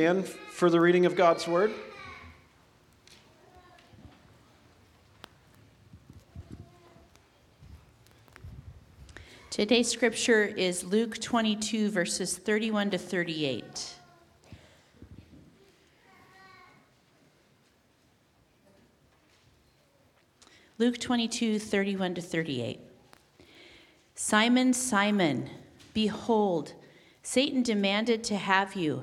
stand for the reading of God's word. Today's scripture is Luke 22, verses 31 to 38. Luke 22, 31 to 38. Simon, Simon, behold, Satan demanded to have you,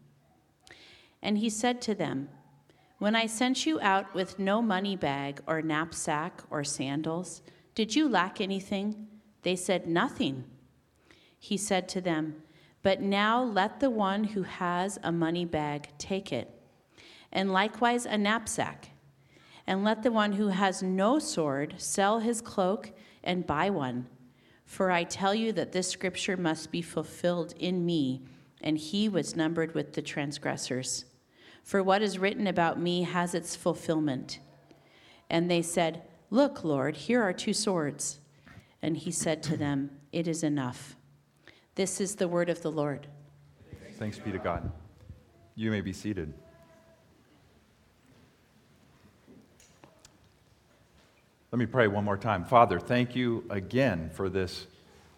And he said to them, When I sent you out with no money bag or knapsack or sandals, did you lack anything? They said, Nothing. He said to them, But now let the one who has a money bag take it, and likewise a knapsack. And let the one who has no sword sell his cloak and buy one. For I tell you that this scripture must be fulfilled in me, and he was numbered with the transgressors. For what is written about me has its fulfillment. And they said, Look, Lord, here are two swords. And he said to them, It is enough. This is the word of the Lord. Thanks be to God. You may be seated. Let me pray one more time. Father, thank you again for this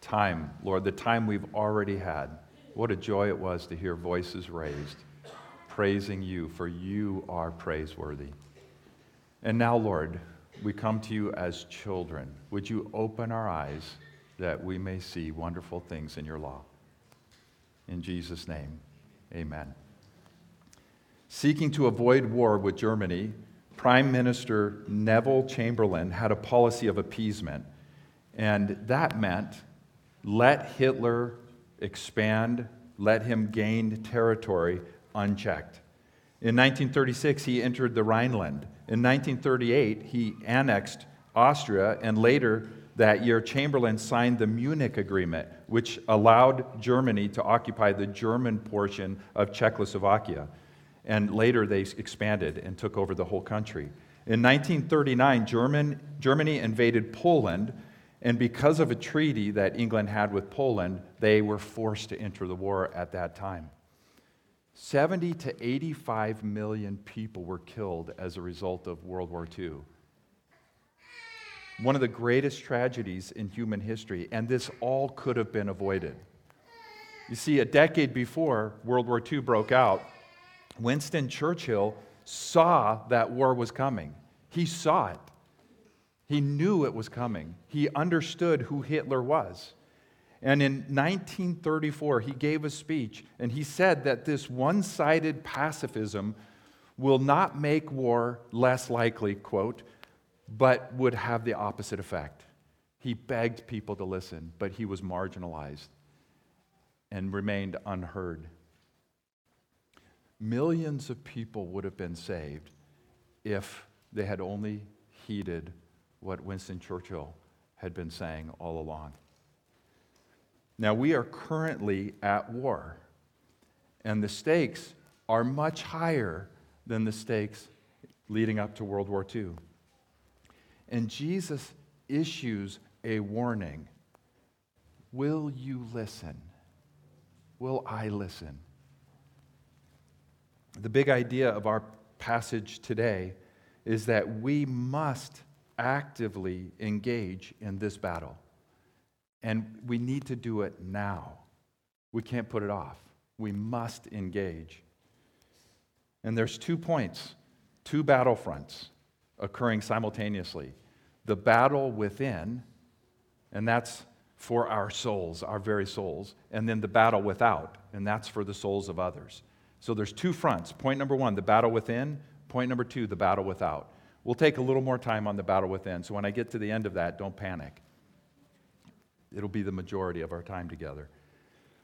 time, Lord, the time we've already had. What a joy it was to hear voices raised, praising you, for you are praiseworthy. And now, Lord, we come to you as children. Would you open our eyes that we may see wonderful things in your law? In Jesus' name, amen. Seeking to avoid war with Germany, Prime Minister Neville Chamberlain had a policy of appeasement, and that meant let Hitler expand, let him gain territory unchecked. In 1936, he entered the Rhineland. In 1938, he annexed Austria, and later that year, Chamberlain signed the Munich Agreement, which allowed Germany to occupy the German portion of Czechoslovakia. And later, they expanded and took over the whole country. In 1939, German, Germany invaded Poland, and because of a treaty that England had with Poland, they were forced to enter the war at that time. 70 to 85 million people were killed as a result of World War II. One of the greatest tragedies in human history, and this all could have been avoided. You see, a decade before World War II broke out, Winston Churchill saw that war was coming. He saw it. He knew it was coming. He understood who Hitler was. And in 1934, he gave a speech and he said that this one sided pacifism will not make war less likely, quote, but would have the opposite effect. He begged people to listen, but he was marginalized and remained unheard. Millions of people would have been saved if they had only heeded what Winston Churchill had been saying all along. Now, we are currently at war, and the stakes are much higher than the stakes leading up to World War II. And Jesus issues a warning Will you listen? Will I listen? The big idea of our passage today is that we must actively engage in this battle. And we need to do it now. We can't put it off. We must engage. And there's two points, two battlefronts occurring simultaneously the battle within, and that's for our souls, our very souls, and then the battle without, and that's for the souls of others. So there's two fronts. Point number one, the battle within. Point number two, the battle without. We'll take a little more time on the battle within. So when I get to the end of that, don't panic. It'll be the majority of our time together.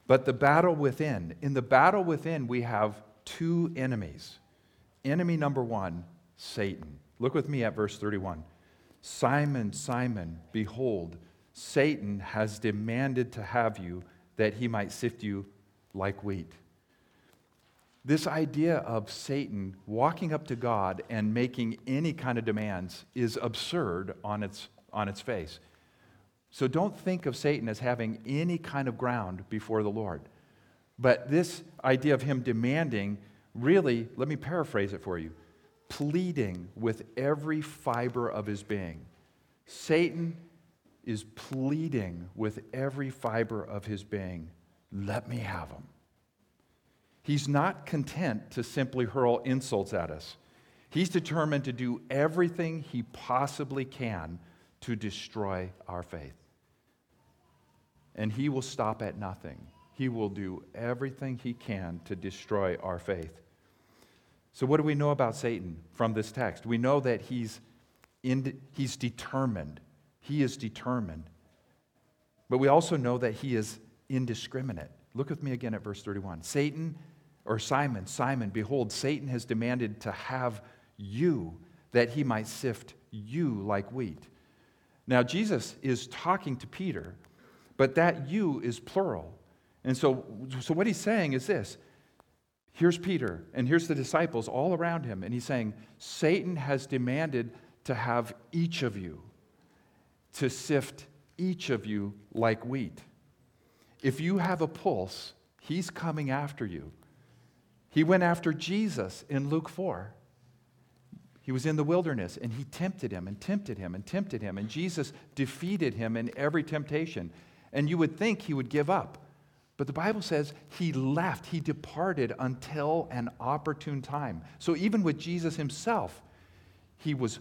But the battle within, in the battle within, we have two enemies. Enemy number one, Satan. Look with me at verse 31. Simon, Simon, behold, Satan has demanded to have you that he might sift you like wheat. This idea of Satan walking up to God and making any kind of demands is absurd on its, on its face. So don't think of Satan as having any kind of ground before the Lord. But this idea of him demanding, really, let me paraphrase it for you pleading with every fiber of his being. Satan is pleading with every fiber of his being, let me have him. He's not content to simply hurl insults at us. He's determined to do everything he possibly can to destroy our faith. And he will stop at nothing. He will do everything he can to destroy our faith. So, what do we know about Satan from this text? We know that he's, in, he's determined. He is determined. But we also know that he is indiscriminate. Look with me again at verse 31. Satan, or Simon, Simon, behold, Satan has demanded to have you that he might sift you like wheat. Now, Jesus is talking to Peter, but that you is plural. And so, so what he's saying is this Here's Peter, and here's the disciples all around him, and he's saying, Satan has demanded to have each of you, to sift each of you like wheat. If you have a pulse, he's coming after you. He went after Jesus in Luke 4. He was in the wilderness and he tempted him and tempted him and tempted him, and Jesus defeated him in every temptation. And you would think he would give up. But the Bible says he left, he departed until an opportune time. So even with Jesus himself, he was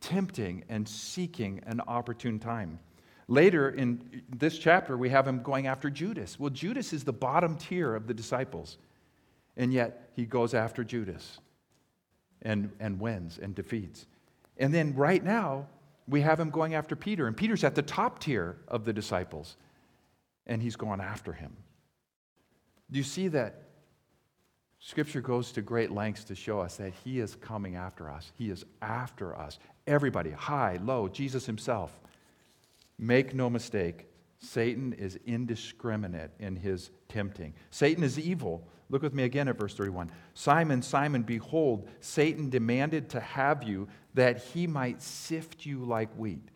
tempting and seeking an opportune time. Later in this chapter, we have him going after Judas. Well, Judas is the bottom tier of the disciples, and yet he goes after Judas and, and wins and defeats. And then right now, we have him going after Peter, and Peter's at the top tier of the disciples and he's going after him. Do you see that Scripture goes to great lengths to show us that he is coming after us? He is after us. Everybody, high, low, Jesus himself. Make no mistake, Satan is indiscriminate in his tempting. Satan is evil. Look with me again at verse 31. Simon, Simon, behold, Satan demanded to have you that he might sift you like wheat.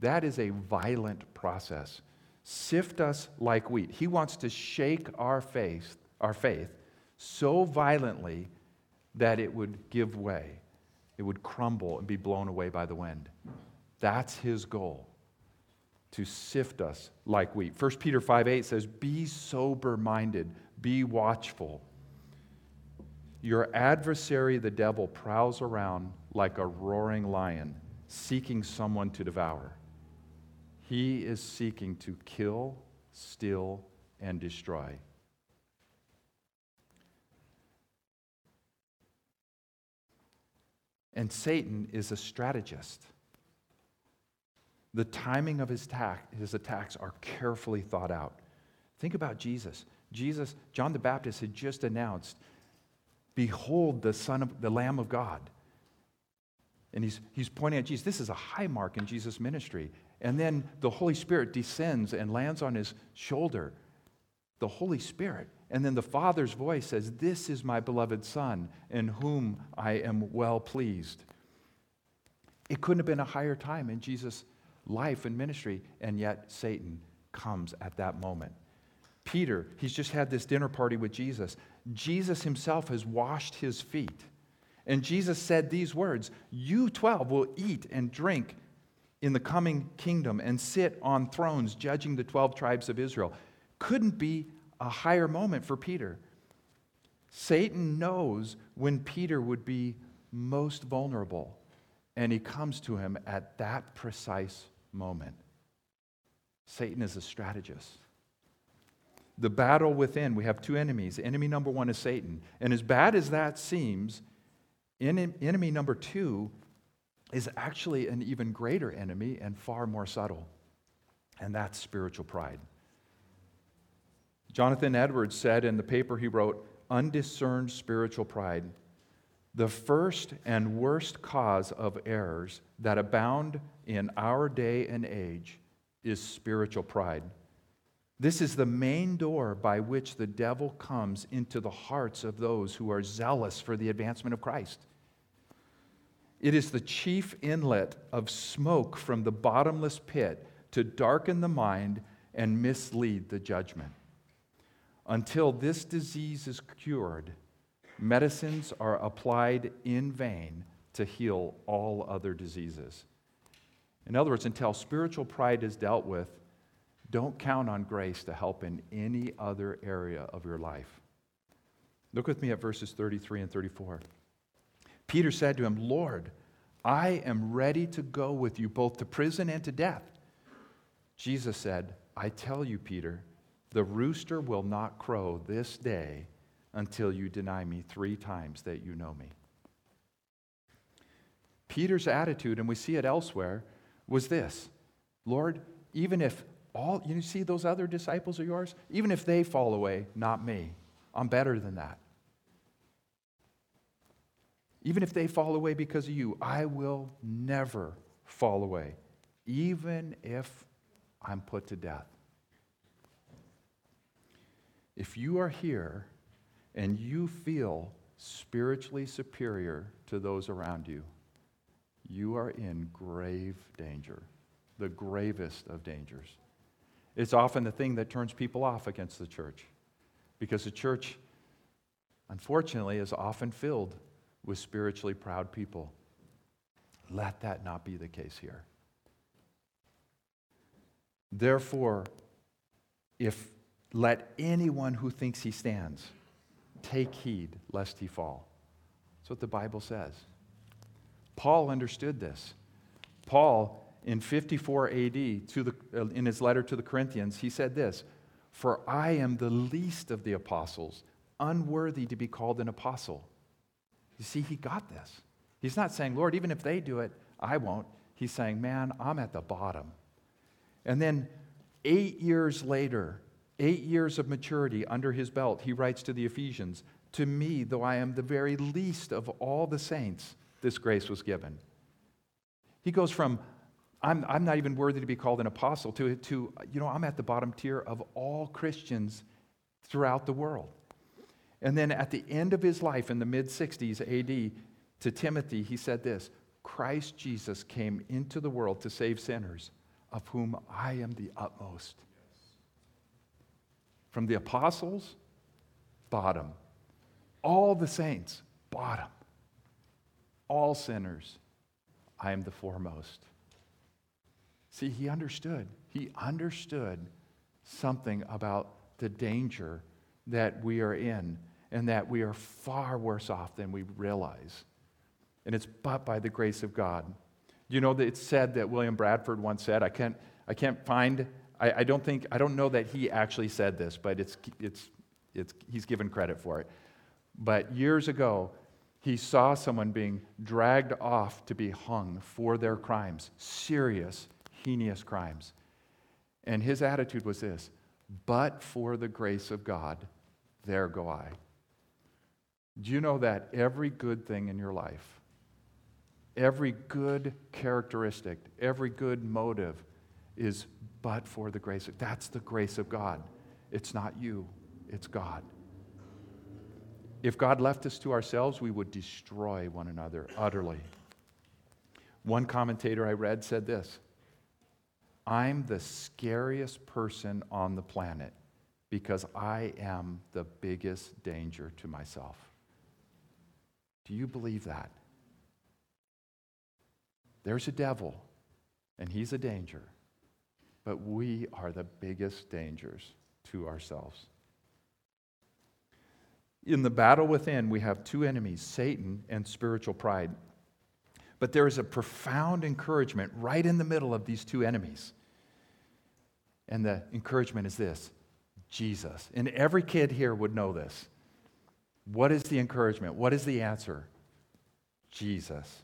That is a violent process sift us like wheat. He wants to shake our faith, our faith so violently that it would give way. It would crumble and be blown away by the wind. That's his goal. To sift us like wheat. 1 Peter 5 8 says, Be sober minded, be watchful. Your adversary, the devil, prowls around like a roaring lion, seeking someone to devour. He is seeking to kill, steal, and destroy. And Satan is a strategist. The timing of his, attack, his attacks are carefully thought out. Think about Jesus. Jesus, John the Baptist had just announced, Behold the Son of the Lamb of God. And he's, he's pointing at Jesus. This is a high mark in Jesus' ministry. And then the Holy Spirit descends and lands on his shoulder. The Holy Spirit. And then the Father's voice says, This is my beloved Son, in whom I am well pleased. It couldn't have been a higher time in Jesus' life and ministry, and yet Satan comes at that moment. Peter, he's just had this dinner party with Jesus. Jesus himself has washed his feet. And Jesus said these words You 12 will eat and drink in the coming kingdom and sit on thrones judging the 12 tribes of Israel. Couldn't be a higher moment for Peter. Satan knows when Peter would be most vulnerable, and he comes to him at that precise moment. Satan is a strategist. The battle within, we have two enemies. Enemy number one is Satan. And as bad as that seems, enemy number two is actually an even greater enemy and far more subtle, and that's spiritual pride. Jonathan Edwards said in the paper he wrote, undiscerned spiritual pride The first and worst cause of errors that abound in our day and age is spiritual pride. This is the main door by which the devil comes into the hearts of those who are zealous for the advancement of Christ. It is the chief inlet of smoke from the bottomless pit to darken the mind and mislead the judgment. Until this disease is cured, medicines are applied in vain to heal all other diseases. In other words, until spiritual pride is dealt with, don't count on grace to help in any other area of your life. Look with me at verses 33 and 34. Peter said to him, Lord, I am ready to go with you both to prison and to death. Jesus said, I tell you, Peter, the rooster will not crow this day until you deny me three times that you know me. Peter's attitude, and we see it elsewhere, was this Lord, even if all, you see those other disciples of yours, even if they fall away, not me. I'm better than that. Even if they fall away because of you, I will never fall away, even if I'm put to death. If you are here and you feel spiritually superior to those around you, you are in grave danger, the gravest of dangers. It's often the thing that turns people off against the church because the church, unfortunately, is often filled with spiritually proud people. Let that not be the case here. Therefore, if let anyone who thinks he stands take heed lest he fall. That's what the Bible says. Paul understood this. Paul, in 54 AD, the, uh, in his letter to the Corinthians, he said this For I am the least of the apostles, unworthy to be called an apostle. You see, he got this. He's not saying, Lord, even if they do it, I won't. He's saying, Man, I'm at the bottom. And then eight years later, eight years of maturity under his belt, he writes to the Ephesians, To me, though I am the very least of all the saints, this grace was given. He goes from, I'm, I'm not even worthy to be called an apostle, to, to, you know, I'm at the bottom tier of all Christians throughout the world. And then at the end of his life in the mid 60s AD, to Timothy, he said this Christ Jesus came into the world to save sinners, of whom I am the utmost. From the apostles, bottom. All the saints, bottom all sinners, I am the foremost. See, he understood. He understood something about the danger that we are in and that we are far worse off than we realize. And it's but by the grace of God. You know, it's said that William Bradford once said, I can't, I can't find, I, I don't think, I don't know that he actually said this, but it's, it's, it's, he's given credit for it. But years ago, he saw someone being dragged off to be hung for their crimes, serious, heinous crimes. And his attitude was this But for the grace of God, there go I. Do you know that every good thing in your life, every good characteristic, every good motive is but for the grace of that's the grace of God. It's not you, it's God. If God left us to ourselves, we would destroy one another utterly. One commentator I read said this I'm the scariest person on the planet because I am the biggest danger to myself. Do you believe that? There's a devil, and he's a danger, but we are the biggest dangers to ourselves. In the battle within, we have two enemies Satan and spiritual pride. But there is a profound encouragement right in the middle of these two enemies. And the encouragement is this Jesus. And every kid here would know this. What is the encouragement? What is the answer? Jesus.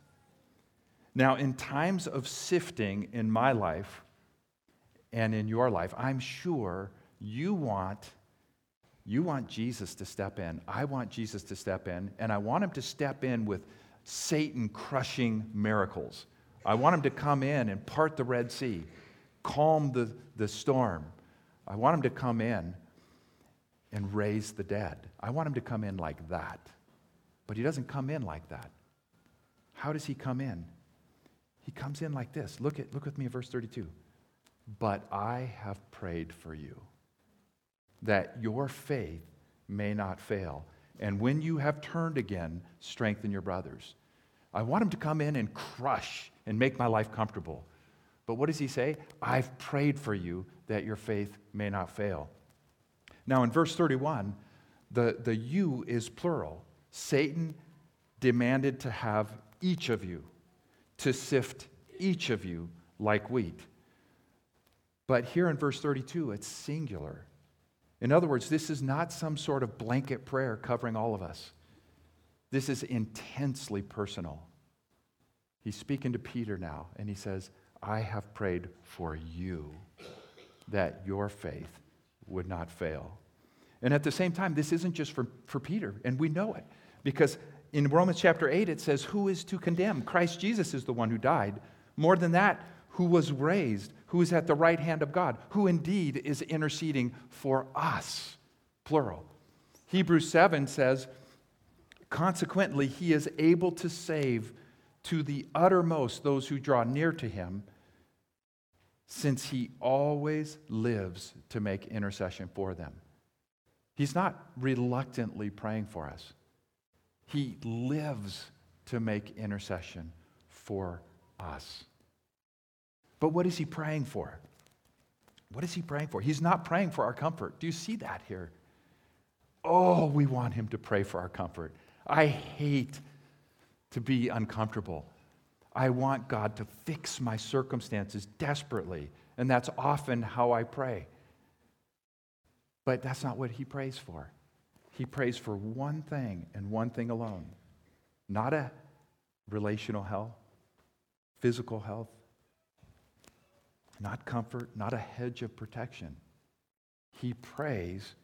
Now, in times of sifting in my life and in your life, I'm sure you want You want Jesus to step in. I want Jesus to step in, and I want him to step in with Satan crushing miracles. I want him to come in and part the Red Sea, calm the, the storm. I want him to come in and raise the dead. I want him to come in like that. But he doesn't come in like that. How does he come in? He comes in like this. Look at look with me at verse 32. But I have prayed for you that your faith may not fail. And when you have turned again, strengthen your brothers. I want him to come in and crush and make my life comfortable. But what does he say? I've prayed for you that your faith may not fail. Now, in verse 31, the, the you is plural. Satan demanded to have each of you, to sift each of you like wheat. But here in verse 32, it's singular. In other words, this is not some sort of blanket prayer covering all of us. This is intensely personal. He's speaking to Peter now, and he says, I have prayed for you that your faith would not fail. And at the same time, this isn't just for, for Peter, and we know it. Because in Romans chapter 8, it says, Who is to condemn? Christ Jesus is the one who died. More than that, who was raised, who is at the right hand of God, who indeed is interceding for us, plural. Hebrews 7 says, Consequently, he is able to save to the uttermost those who draw near to him, since he always lives to make intercession for them. He's not reluctantly praying for us, he lives to make intercession for us. But what is he praying for? What is he praying for? He's not praying for our comfort. Do you see that here? Oh, we want him to pray for our comfort. I hate to be uncomfortable. I want God to fix my circumstances desperately, and that's often how I pray. But that's not what he prays for. He prays for one thing and one thing alone not a relational health, physical health, not comfort, not a hedge of protection. He prays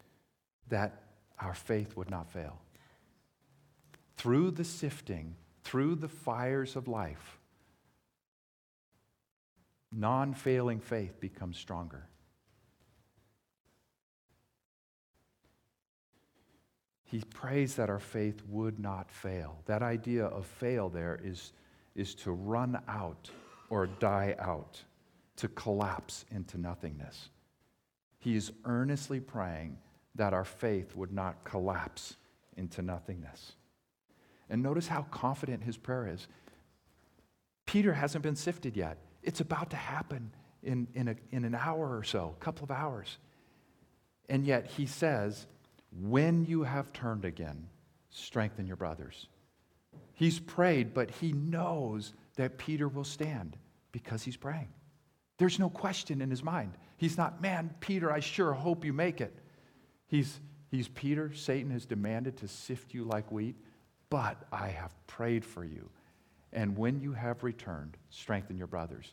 that our faith would not fail. Through the sifting, through the fires of life, non failing faith becomes stronger. He prays that our faith would not fail. That idea of fail there is, is to run out or die out to collapse into nothingness. He is earnestly praying that our faith would not collapse into nothingness. And notice how confident his prayer is. Peter hasn't been sifted yet. It's about to happen in, in, a, in an hour or so, a couple of hours. And yet he says, When you have turned again, strengthen your brothers. He's prayed, but he knows that Peter will stand because he's praying. There's no question in his mind. He's not, man, Peter, I sure hope you make it. He's, he's Peter. Satan has demanded to sift you like wheat, but I have prayed for you. And when you have returned, strengthen your brothers.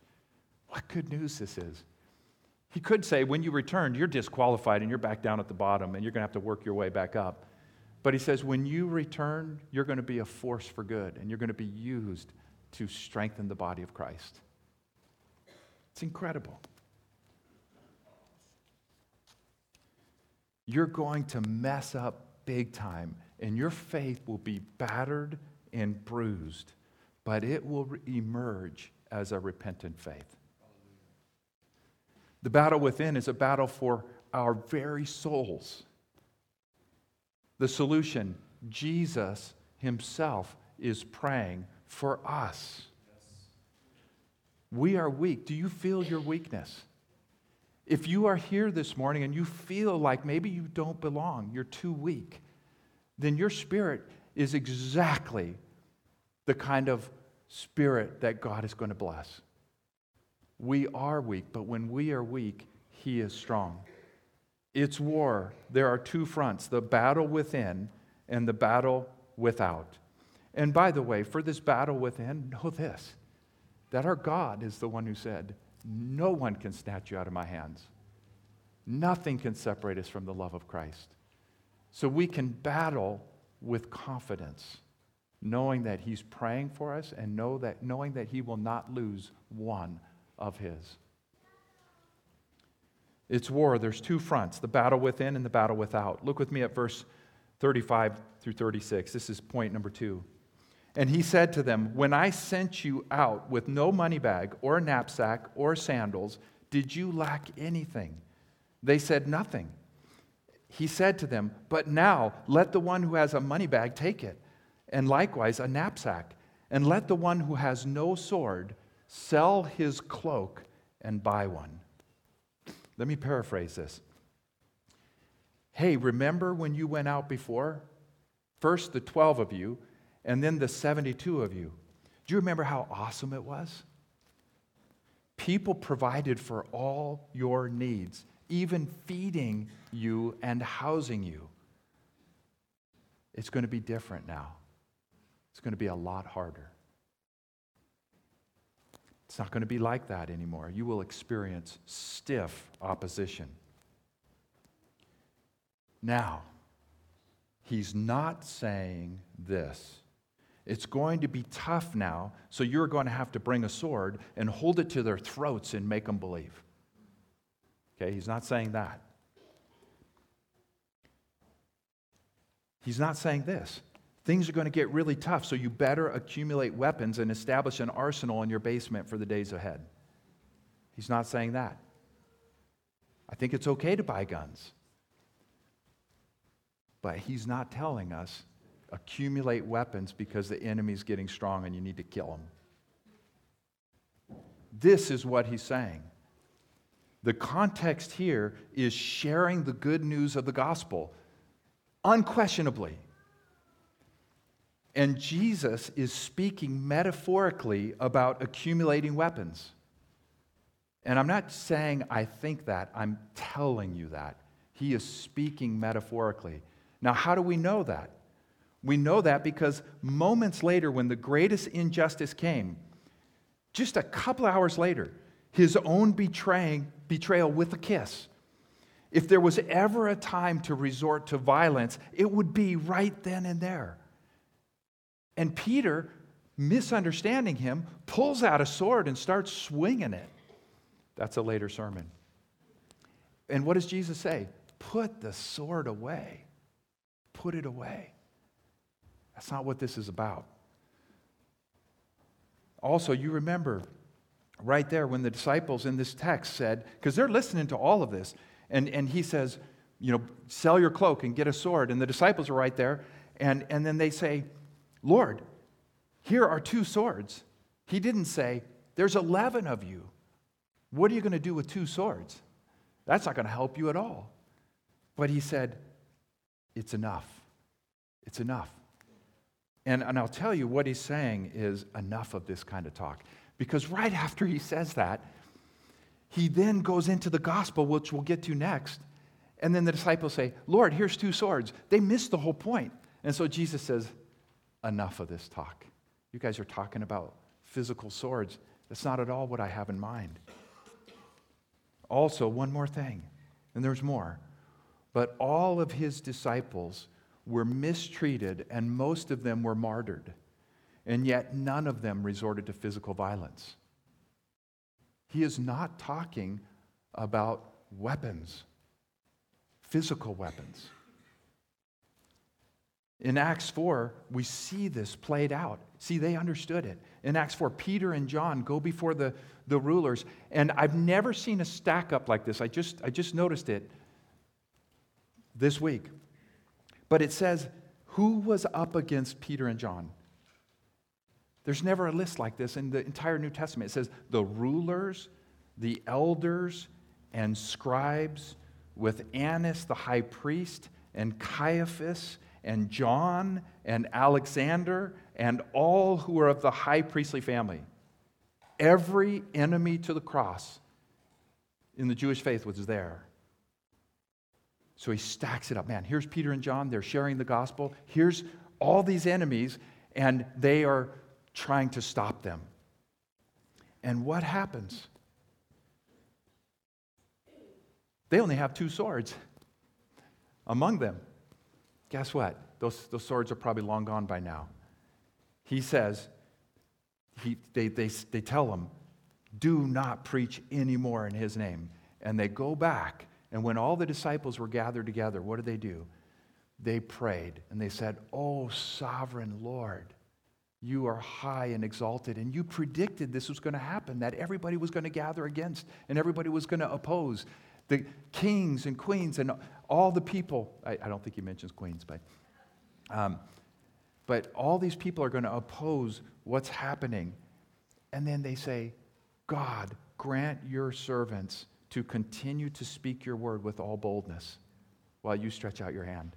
What good news this is. He could say, when you returned, you're disqualified and you're back down at the bottom and you're going to have to work your way back up. But he says, when you return, you're going to be a force for good and you're going to be used to strengthen the body of Christ. It's incredible. You're going to mess up big time, and your faith will be battered and bruised, but it will emerge as a repentant faith. The battle within is a battle for our very souls. The solution, Jesus Himself is praying for us. We are weak. Do you feel your weakness? If you are here this morning and you feel like maybe you don't belong, you're too weak, then your spirit is exactly the kind of spirit that God is going to bless. We are weak, but when we are weak, He is strong. It's war. There are two fronts the battle within and the battle without. And by the way, for this battle within, know this that our God is the one who said, No one can snatch you out of my hands. Nothing can separate us from the love of Christ. so we can battle with confidence, knowing that He's praying for us and know that, knowing that He will not lose one of His. It's war. There's two fronts the battle within and the battle without. Look with me at verse 35 through 36. This is point number two. And he said to them, When I sent you out with no money bag or knapsack or sandals, did you lack anything? They said, Nothing. He said to them, But now let the one who has a money bag take it, and likewise a knapsack, and let the one who has no sword sell his cloak and buy one. Let me paraphrase this. Hey, remember when you went out before? First, the 12 of you, and then the 72 of you. Do you remember how awesome it was? People provided for all your needs, even feeding you and housing you. It's going to be different now. It's going to be a lot harder. It's not going to be like that anymore. You will experience stiff opposition. Now, he's not saying this. It's going to be tough now, so you're going to have to bring a sword and hold it to their throats and make them believe. Okay, he's not saying that. He's not saying this. Things are going to get really tough, so you better accumulate weapons and establish an arsenal in your basement for the days ahead. He's not saying that. I think it's okay to buy guns. But he's not telling us accumulate weapons because the enemy's getting strong and you need to kill him. This is what he's saying. The context here is sharing the good news of the gospel, unquestionably. And Jesus is speaking metaphorically about accumulating weapons. And I'm not saying I think that, I'm telling you that. He is speaking metaphorically. Now, how do we know that? We know that because moments later, when the greatest injustice came, just a couple hours later, his own betraying, betrayal with a kiss. If there was ever a time to resort to violence, it would be right then and there. And Peter, misunderstanding him, pulls out a sword and starts swinging it. That's a later sermon. And what does Jesus say? Put the sword away. Put it away. That's not what this is about. Also, you remember right there when the disciples in this text said, because they're listening to all of this, and, and he says, you know, sell your cloak and get a sword. And the disciples are right there, and, and then they say, Lord, here are two swords. He didn't say, There's 11 of you. What are you going to do with two swords? That's not going to help you at all. But he said, It's enough. It's enough. And, and I'll tell you what he's saying is enough of this kind of talk. Because right after he says that, he then goes into the gospel, which we'll get to next. And then the disciples say, Lord, here's two swords. They miss the whole point. And so Jesus says, enough of this talk. You guys are talking about physical swords. That's not at all what I have in mind. Also, one more thing, and there's more. But all of his disciples were mistreated, and most of them were martyred. And yet, none of them resorted to physical violence. He is not talking about weapons, physical weapons. In Acts 4, we see this played out. See, they understood it. In Acts 4, Peter and John go before the, the rulers, and I've never seen a stack up like this. I just, I just noticed it this week. But it says, who was up against Peter and John? There's never a list like this in the entire New Testament. It says, the rulers, the elders, and scribes, with Annas the high priest, and Caiaphas and John and Alexander and all who are of the high priestly family. Every enemy to the cross in the Jewish faith was there. So he stacks it up. Man, here's Peter and John. They're sharing the gospel. Here's all these enemies, and they are trying to stop them. And what happens? They only have two swords among them. guess what? Those, those swords are probably long gone by now. He says, he, they, they, they tell him, do not preach anymore in his name. And they go back, and when all the disciples were gathered together, what did they do? They prayed, and they said, Oh, sovereign Lord, you are high and exalted, and you predicted this was going to happen, that everybody was going to gather against, and everybody was going to oppose. The kings and queens and all the people, I, I don't think he mentions queens, but, um, but all these people are going to oppose what's happening. And then they say, God, grant your servants to continue to speak your word with all boldness while you stretch out your hand.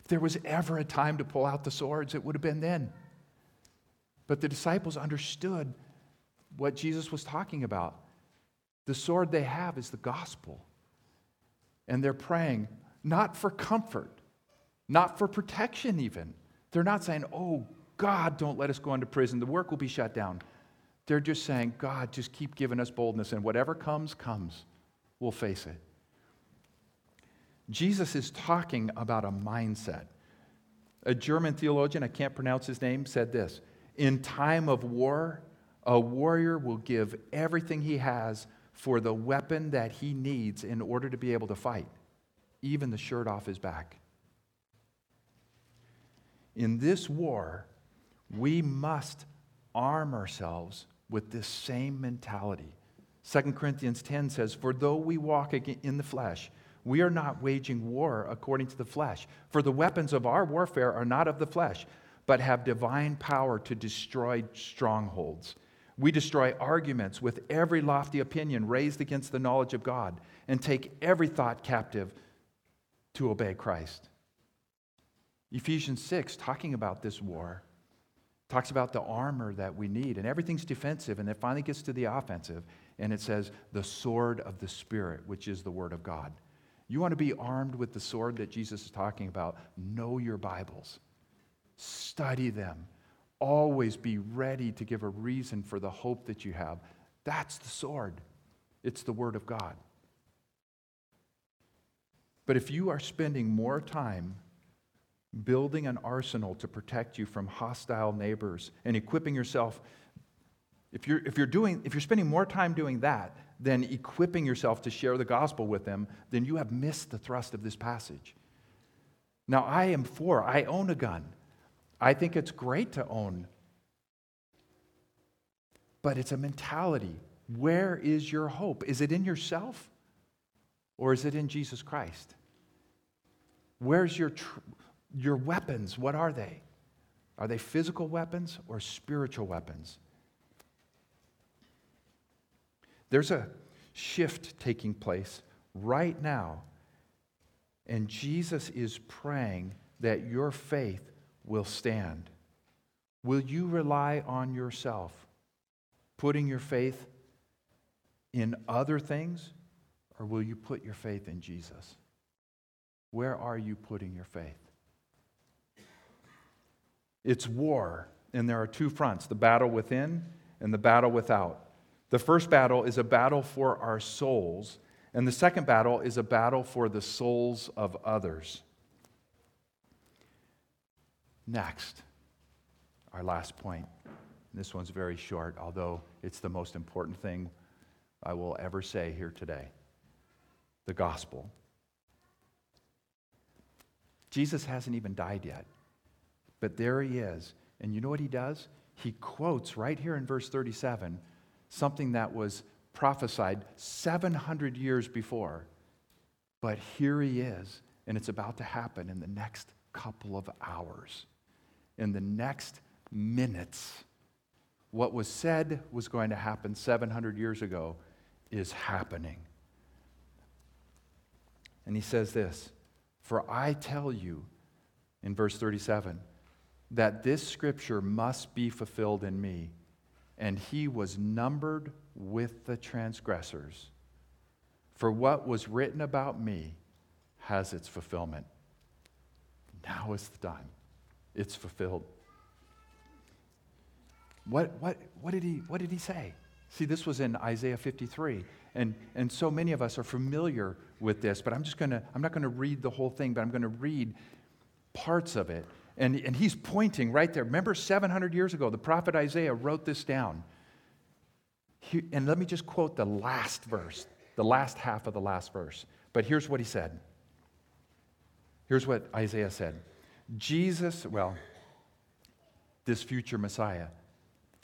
If there was ever a time to pull out the swords, it would have been then. But the disciples understood what Jesus was talking about. The sword they have is the gospel. And they're praying not for comfort, not for protection, even. They're not saying, oh, God, don't let us go into prison. The work will be shut down. They're just saying, God, just keep giving us boldness, and whatever comes, comes. We'll face it. Jesus is talking about a mindset. A German theologian, I can't pronounce his name, said this In time of war, a warrior will give everything he has for the weapon that he needs in order to be able to fight, even the shirt off his back. In this war, we must arm ourselves with this same mentality. 2 Corinthians 10 says, For though we walk in the flesh, we are not waging war according to the flesh. For the weapons of our warfare are not of the flesh, but have divine power to destroy strongholds. We destroy arguments with every lofty opinion raised against the knowledge of God and take every thought captive to obey Christ. Ephesians 6, talking about this war, talks about the armor that we need, and everything's defensive, and it finally gets to the offensive, and it says, the sword of the Spirit, which is the Word of God. You want to be armed with the sword that Jesus is talking about? Know your Bibles, study them, always be ready to give a reason for the hope that you have. That's the sword, it's the Word of God. But if you are spending more time building an arsenal to protect you from hostile neighbors and equipping yourself. If you're, if you're doing if you're spending more time doing that than equipping yourself to share the gospel with them then you have missed the thrust of this passage. Now i am for i own a gun. I think it's great to own but it's a mentality. Where is your hope? Is it in yourself or is it in jesus christ? Where's your tr- your weapons, what are they? Are they physical weapons or spiritual weapons? There's a shift taking place right now, and Jesus is praying that your faith will stand. Will you rely on yourself, putting your faith in other things, or will you put your faith in Jesus? Where are you putting your faith? It's war, and there are two fronts the battle within and the battle without. The first battle is a battle for our souls, and the second battle is a battle for the souls of others. Next, our last point. This one's very short, although it's the most important thing I will ever say here today the gospel. Jesus hasn't even died yet. But there he is. And you know what he does? He quotes right here in verse 37 something that was prophesied 700 years before. But here he is, and it's about to happen in the next couple of hours, in the next minutes. What was said was going to happen 700 years ago is happening. And he says this For I tell you, in verse 37, that this scripture must be fulfilled in me. And he was numbered with the transgressors. For what was written about me has its fulfillment. Now is the time. It's fulfilled. What, what, what, did, he, what did he say? See, this was in Isaiah 53. And, and so many of us are familiar with this, but I'm just to, I'm not to read the whole thing, but I'm to read parts of it. And, and he's pointing right there. Remember, 700 years ago, the prophet Isaiah wrote this down. He, and let me just quote the last verse, the last half of the last verse. But here's what he said. Here's what Isaiah said Jesus, well, this future Messiah,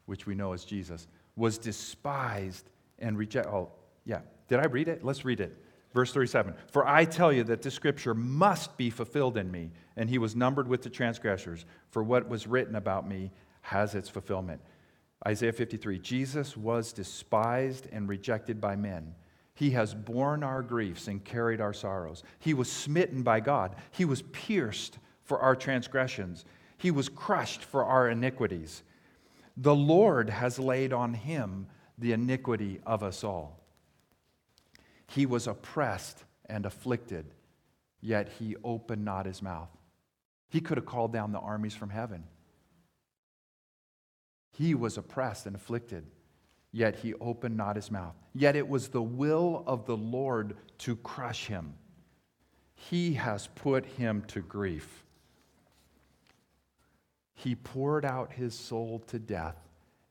which we know as Jesus, was despised and rejected. Oh, yeah. Did I read it? Let's read it. Verse 37 For I tell you that this scripture must be fulfilled in me, and he was numbered with the transgressors, for what was written about me has its fulfillment. Isaiah 53 Jesus was despised and rejected by men. He has borne our griefs and carried our sorrows. He was smitten by God. He was pierced for our transgressions. He was crushed for our iniquities. The Lord has laid on him the iniquity of us all. He was oppressed and afflicted, yet he opened not his mouth. He could have called down the armies from heaven. He was oppressed and afflicted, yet he opened not his mouth. Yet it was the will of the Lord to crush him. He has put him to grief. He poured out his soul to death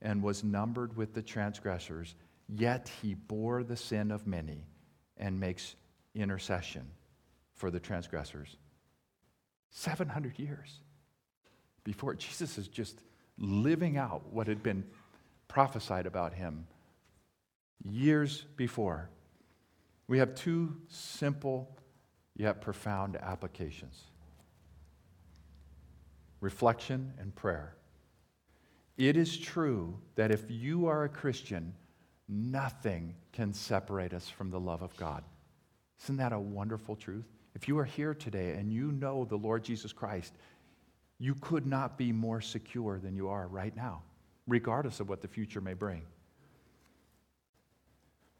and was numbered with the transgressors, yet he bore the sin of many and makes intercession for the transgressors. 700 years before Jesus is just living out what had been prophesied about him years before. We have two simple yet profound applications reflection and prayer. It is true that if you are a Christian, nothing can separate us from the love of God. Isn't that a wonderful truth? If you are here today and you know the Lord Jesus Christ, you could not be more secure than you are right now, regardless of what the future may bring.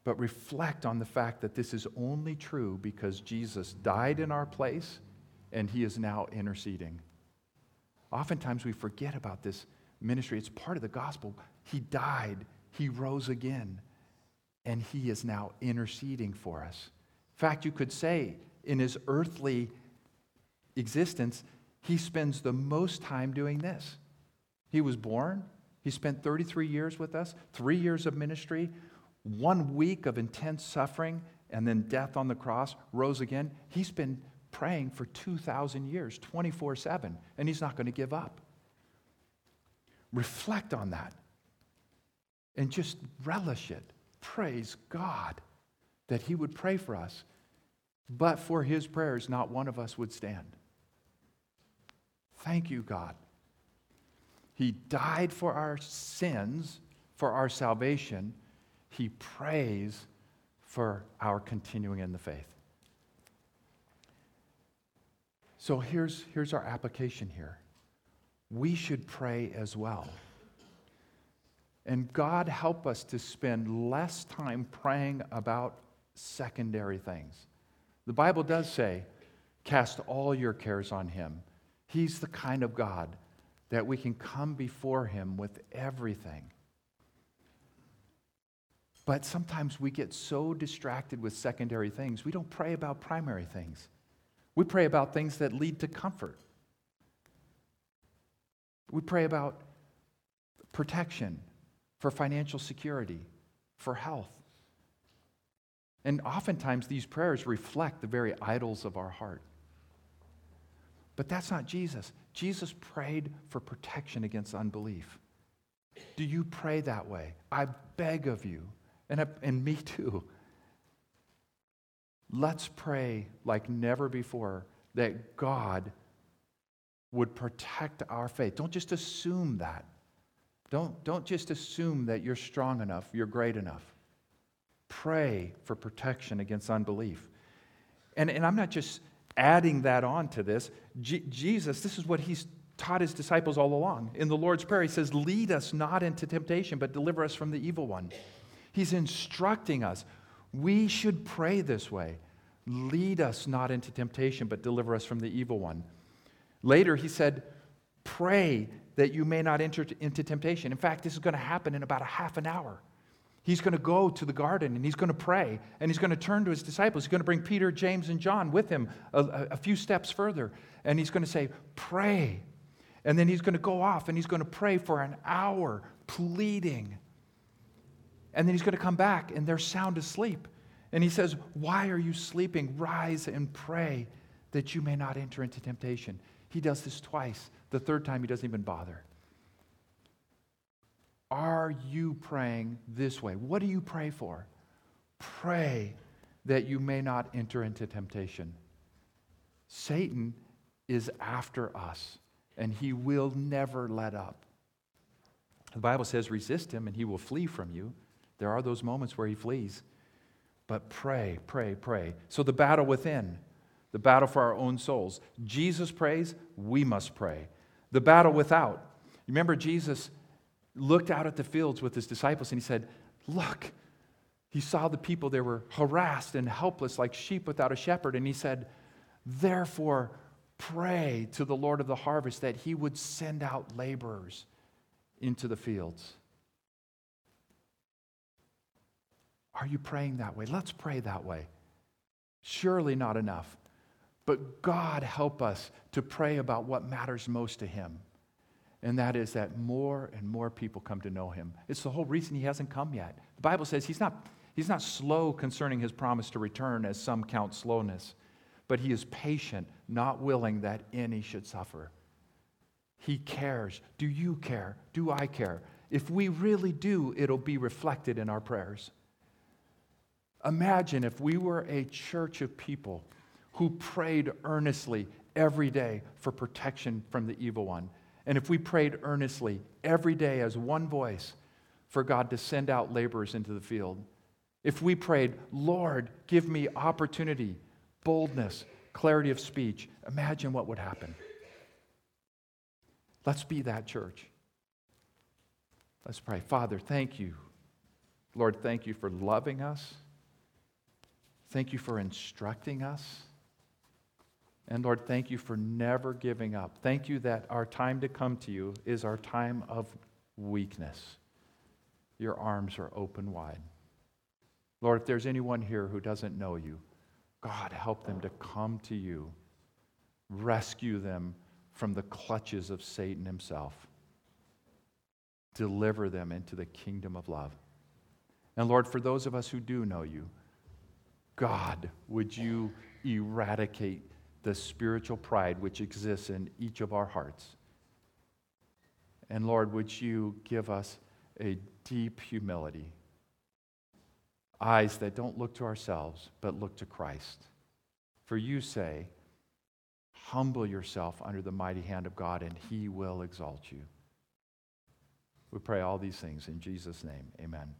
But reflect on the fact that this is only true because Jesus died in our place and he is now interceding. Oftentimes we forget about this ministry, it's part of the gospel. He died, he rose again, and he is now interceding for us. In fact, you could say in his earthly existence, he spends the most time doing this. He was born, he spent 33 years with us, three years of ministry, one week of intense suffering, and then death on the cross, rose again. He's been praying for 2,000 years, 24 7, and he's not going to give up. Reflect on that and just relish it. Praise God that He would pray for us. But for His prayers, not one of us would stand. Thank you, God. He died for our sins, for our salvation. He prays for our continuing in the faith. So here's, here's our application here. We should pray as well. And God help us to spend less time praying about secondary things. The Bible does say, cast all your cares on Him. He's the kind of God that we can come before Him with everything. But sometimes we get so distracted with secondary things, we don't pray about primary things. We pray about things that lead to comfort. We pray about protection for financial security, for health. And oftentimes these prayers reflect the very idols of our heart. But that's not Jesus. Jesus prayed for protection against unbelief. Do you pray that way? I beg of you, and, and me too. Let's pray like never before that God would protect our faith. Don't just assume that. Don't, don't just assume that you're strong enough, you're great enough. Pray for protection against unbelief. And, and I'm not just adding that on to this. Jesus, this is what he's taught his disciples all along. In the Lord's Prayer, he says, Lead us not into temptation, but deliver us from the evil one. He's instructing us. We should pray this way Lead us not into temptation, but deliver us from the evil one. Later, he said, Pray that you may not enter into temptation. In fact, this is going to happen in about a half an hour. He's going to go to the garden and he's going to pray and he's going to turn to his disciples. He's going to bring Peter, James, and John with him a, a few steps further. And he's going to say, Pray. And then he's going to go off and he's going to pray for an hour, pleading. And then he's going to come back and they're sound asleep. And he says, Why are you sleeping? Rise and pray that you may not enter into temptation. He does this twice. The third time, he doesn't even bother. Are you praying this way? What do you pray for? Pray that you may not enter into temptation. Satan is after us, and he will never let up. The Bible says, resist him, and he will flee from you. There are those moments where he flees. But pray, pray, pray. So the battle within, the battle for our own souls. Jesus prays, we must pray. The battle without. Remember, Jesus looked out at the fields with his disciples and he said, Look, he saw the people, they were harassed and helpless like sheep without a shepherd. And he said, Therefore, pray to the Lord of the harvest that he would send out laborers into the fields. Are you praying that way? Let's pray that way. Surely not enough. But God help us to pray about what matters most to Him. And that is that more and more people come to know Him. It's the whole reason He hasn't come yet. The Bible says He's not, he's not slow concerning His promise to return, as some count slowness, but He is patient, not willing that any should suffer. He cares. Do you care? Do I care? If we really do, it'll be reflected in our prayers. Imagine if we were a church of people who prayed earnestly every day for protection from the evil one. And if we prayed earnestly every day as one voice for God to send out laborers into the field. If we prayed, Lord, give me opportunity, boldness, clarity of speech, imagine what would happen. Let's be that church. Let's pray. Father, thank you. Lord, thank you for loving us. Thank you for instructing us. And Lord, thank you for never giving up. Thank you that our time to come to you is our time of weakness. Your arms are open wide. Lord, if there's anyone here who doesn't know you, God, help them to come to you. Rescue them from the clutches of Satan himself. Deliver them into the kingdom of love. And Lord, for those of us who do know you, God, would you eradicate the spiritual pride which exists in each of our hearts? And Lord, would you give us a deep humility? Eyes that don't look to ourselves, but look to Christ. For you say, Humble yourself under the mighty hand of God, and he will exalt you. We pray all these things in Jesus' name. Amen.